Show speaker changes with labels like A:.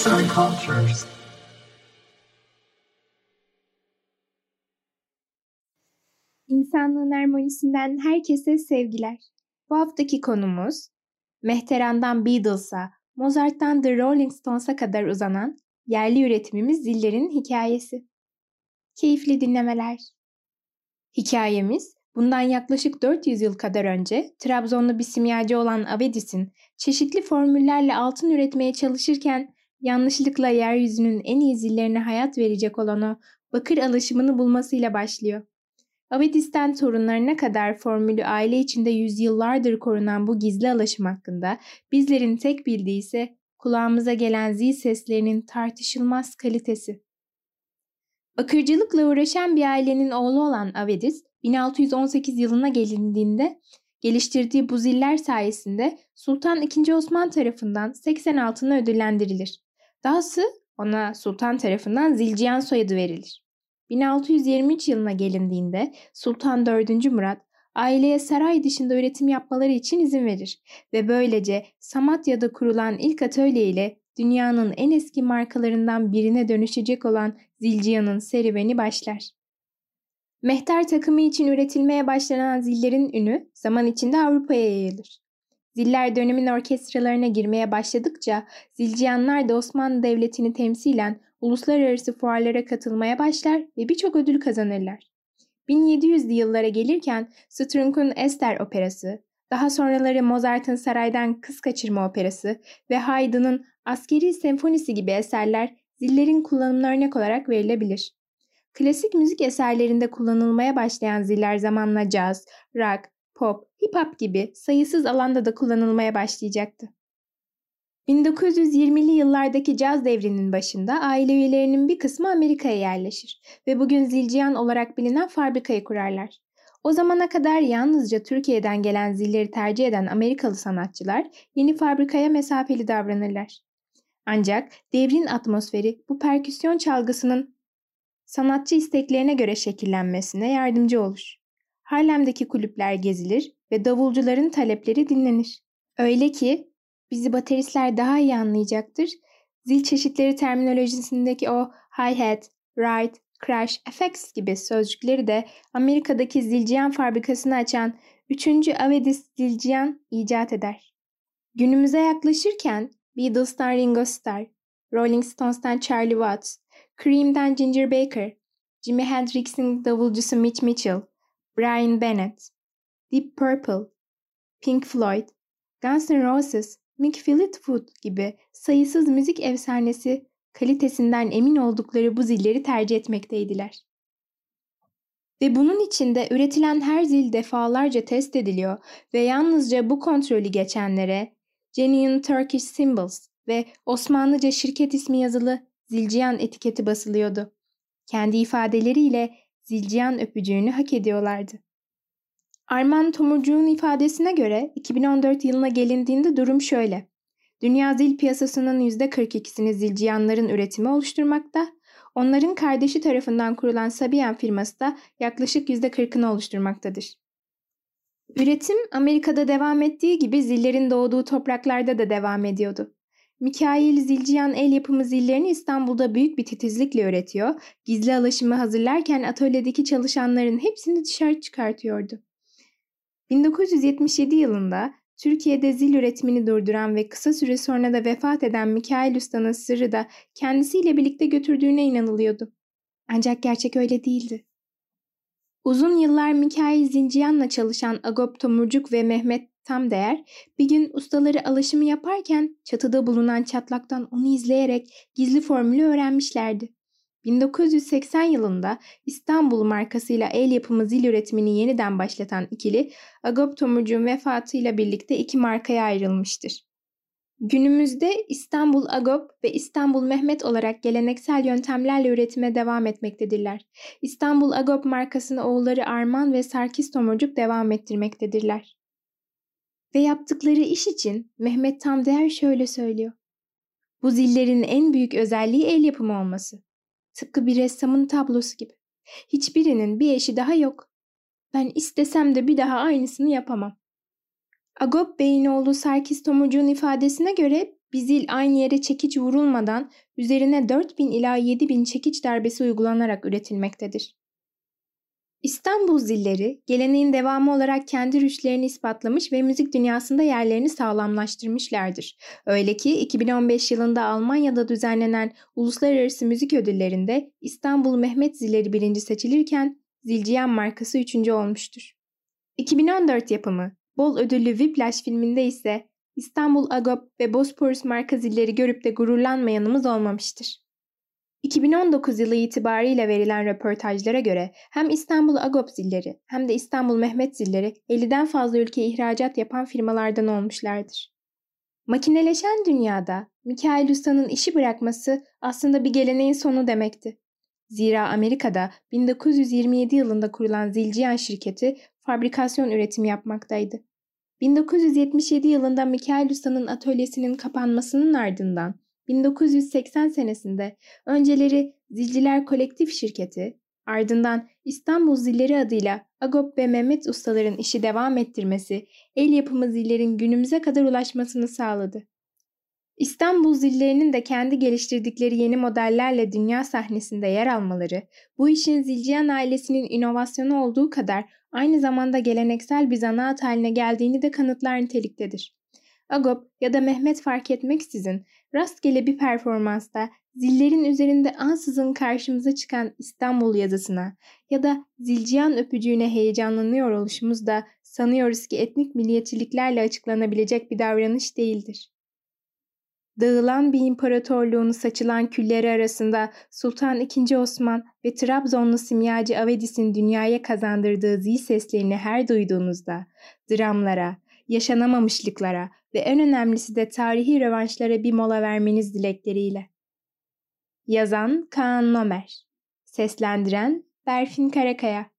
A: Arts and Cultures. İnsanlığın harmonisinden herkese sevgiler. Bu haftaki konumuz Mehteran'dan Beatles'a, Mozart'tan The Rolling Stones'a kadar uzanan yerli üretimimiz zillerin hikayesi. Keyifli dinlemeler. Hikayemiz bundan yaklaşık 400 yıl kadar önce Trabzonlu bir simyacı olan Avedis'in çeşitli formüllerle altın üretmeye çalışırken yanlışlıkla yeryüzünün en iyi zillerine hayat verecek olan o bakır alışımını bulmasıyla başlıyor. Avedis'ten torunlarına kadar formülü aile içinde yüzyıllardır korunan bu gizli alaşım hakkında bizlerin tek bildiği ise kulağımıza gelen zil seslerinin tartışılmaz kalitesi. Bakırcılıkla uğraşan bir ailenin oğlu olan Avedis, 1618 yılına gelindiğinde geliştirdiği bu ziller sayesinde Sultan II. Osman tarafından 80 altına ödüllendirilir. Dahası ona sultan tarafından Zilciyan soyadı verilir. 1623 yılına gelindiğinde Sultan 4. Murat aileye saray dışında üretim yapmaları için izin verir ve böylece Samatya'da kurulan ilk atölye ile dünyanın en eski markalarından birine dönüşecek olan Zilciyan'ın serüveni başlar. Mehter takımı için üretilmeye başlanan zillerin ünü zaman içinde Avrupa'ya yayılır. Ziller dönemin orkestralarına girmeye başladıkça zilciyanlar da Osmanlı Devleti'ni temsilen uluslararası fuarlara katılmaya başlar ve birçok ödül kazanırlar. 1700'lü yıllara gelirken Strunk'un Esther operası, daha sonraları Mozart'ın Saraydan Kız Kaçırma operası ve Haydn'ın Askeri Senfonisi gibi eserler zillerin kullanımına örnek olarak verilebilir. Klasik müzik eserlerinde kullanılmaya başlayan ziller zamanla caz, rock, pop, hip hop gibi sayısız alanda da kullanılmaya başlayacaktı. 1920'li yıllardaki caz devrinin başında aile üyelerinin bir kısmı Amerika'ya yerleşir ve bugün Zilciyan olarak bilinen fabrikayı kurarlar. O zamana kadar yalnızca Türkiye'den gelen zilleri tercih eden Amerikalı sanatçılar yeni fabrikaya mesafeli davranırlar. Ancak devrin atmosferi bu perküsyon çalgısının sanatçı isteklerine göre şekillenmesine yardımcı olur. Harlem'deki kulüpler gezilir ve davulcuların talepleri dinlenir. Öyle ki bizi bateristler daha iyi anlayacaktır. Zil çeşitleri terminolojisindeki o hi-hat, ride, crash, effects gibi sözcükleri de Amerika'daki zilciyan fabrikasını açan 3. Avedis Zilciyan icat eder. Günümüze yaklaşırken Beatles'tan Ringo Starr, Rolling Stones'tan Charlie Watts, Cream'den Ginger Baker, Jimi Hendrix'in davulcusu Mitch Mitchell, Brian Bennett, Deep Purple, Pink Floyd, Guns N' Roses, Mick Fleetwood gibi sayısız müzik efsanesi kalitesinden emin oldukları bu zilleri tercih etmekteydiler. Ve bunun içinde üretilen her zil defalarca test ediliyor ve yalnızca bu kontrolü geçenlere Genuine Turkish Symbols ve Osmanlıca şirket ismi yazılı Zilciyan etiketi basılıyordu. Kendi ifadeleriyle Zilciyan öpücüğünü hak ediyorlardı. Arman Tomurcuğ'un ifadesine göre 2014 yılına gelindiğinde durum şöyle. Dünya zil piyasasının %42'sini zilciyanların üretimi oluşturmakta, onların kardeşi tarafından kurulan Sabian firması da yaklaşık %40'ını oluşturmaktadır. Üretim Amerika'da devam ettiği gibi zillerin doğduğu topraklarda da devam ediyordu. Mikail Zilciyan el yapımı zillerini İstanbul'da büyük bir titizlikle üretiyor, gizli alaşımı hazırlarken atölyedeki çalışanların hepsini dışarı çıkartıyordu. 1977 yılında Türkiye'de zil üretimini durduran ve kısa süre sonra da vefat eden Mikail Usta'nın sırrı da kendisiyle birlikte götürdüğüne inanılıyordu. Ancak gerçek öyle değildi. Uzun yıllar Mikail Zinciyan'la çalışan Agop Tomurcuk ve Mehmet Tamdeğer bir gün ustaları alışımı yaparken çatıda bulunan çatlaktan onu izleyerek gizli formülü öğrenmişlerdi. 1980 yılında İstanbul markasıyla el yapımı zil üretimini yeniden başlatan ikili, Agop Tomurcuğun vefatıyla birlikte iki markaya ayrılmıştır. Günümüzde İstanbul Agop ve İstanbul Mehmet olarak geleneksel yöntemlerle üretime devam etmektedirler. İstanbul Agop markasını oğulları Arman ve Sarkis Tomurcuk devam ettirmektedirler. Ve yaptıkları iş için Mehmet Tamdeğer şöyle söylüyor. Bu zillerin en büyük özelliği el yapımı olması. Tıpkı bir ressamın tablosu gibi. Hiçbirinin bir eşi daha yok. Ben istesem de bir daha aynısını yapamam. Agop Bey'in oğlu Sarkis Tomurcuğun ifadesine göre bir zil aynı yere çekiç vurulmadan üzerine 4000 ila 7000 çekiç darbesi uygulanarak üretilmektedir. İstanbul zilleri, geleneğin devamı olarak kendi rüşlerini ispatlamış ve müzik dünyasında yerlerini sağlamlaştırmışlardır. Öyle ki 2015 yılında Almanya'da düzenlenen Uluslararası Müzik Ödülleri'nde İstanbul Mehmet Zilleri birinci seçilirken Zilciyan markası üçüncü olmuştur. 2014 yapımı Bol ödüllü Whiplash filminde ise İstanbul Agop ve Bosporus marka zilleri görüp de gururlanmayanımız olmamıştır. 2019 yılı itibariyle verilen röportajlara göre hem İstanbul Agop zilleri hem de İstanbul Mehmet zilleri 50'den fazla ülkeye ihracat yapan firmalardan olmuşlardır. Makineleşen dünyada Mikail Usta'nın işi bırakması aslında bir geleneğin sonu demekti. Zira Amerika'da 1927 yılında kurulan Zilciyan şirketi fabrikasyon üretimi yapmaktaydı. 1977 yılında Mikail Usta'nın atölyesinin kapanmasının ardından 1980 senesinde önceleri Zilciler Kolektif Şirketi, ardından İstanbul Zilleri adıyla Agop ve Mehmet ustaların işi devam ettirmesi, el yapımı zillerin günümüze kadar ulaşmasını sağladı. İstanbul zillerinin de kendi geliştirdikleri yeni modellerle dünya sahnesinde yer almaları, bu işin Zilciyan ailesinin inovasyonu olduğu kadar aynı zamanda geleneksel bir zanaat haline geldiğini de kanıtlar niteliktedir. Agop ya da Mehmet fark etmeksizin rastgele bir performansta zillerin üzerinde ansızın karşımıza çıkan İstanbul yazısına ya da zilciyan öpücüğüne heyecanlanıyor oluşumuz da sanıyoruz ki etnik milliyetçiliklerle açıklanabilecek bir davranış değildir. Dağılan bir imparatorluğunu saçılan külleri arasında Sultan II. Osman ve Trabzonlu simyacı Avedis'in dünyaya kazandırdığı zil seslerini her duyduğunuzda dramlara, yaşanamamışlıklara ve en önemlisi de tarihi rövanşlara bir mola vermeniz dilekleriyle. Yazan Kaan Nomer Seslendiren Berfin Karakaya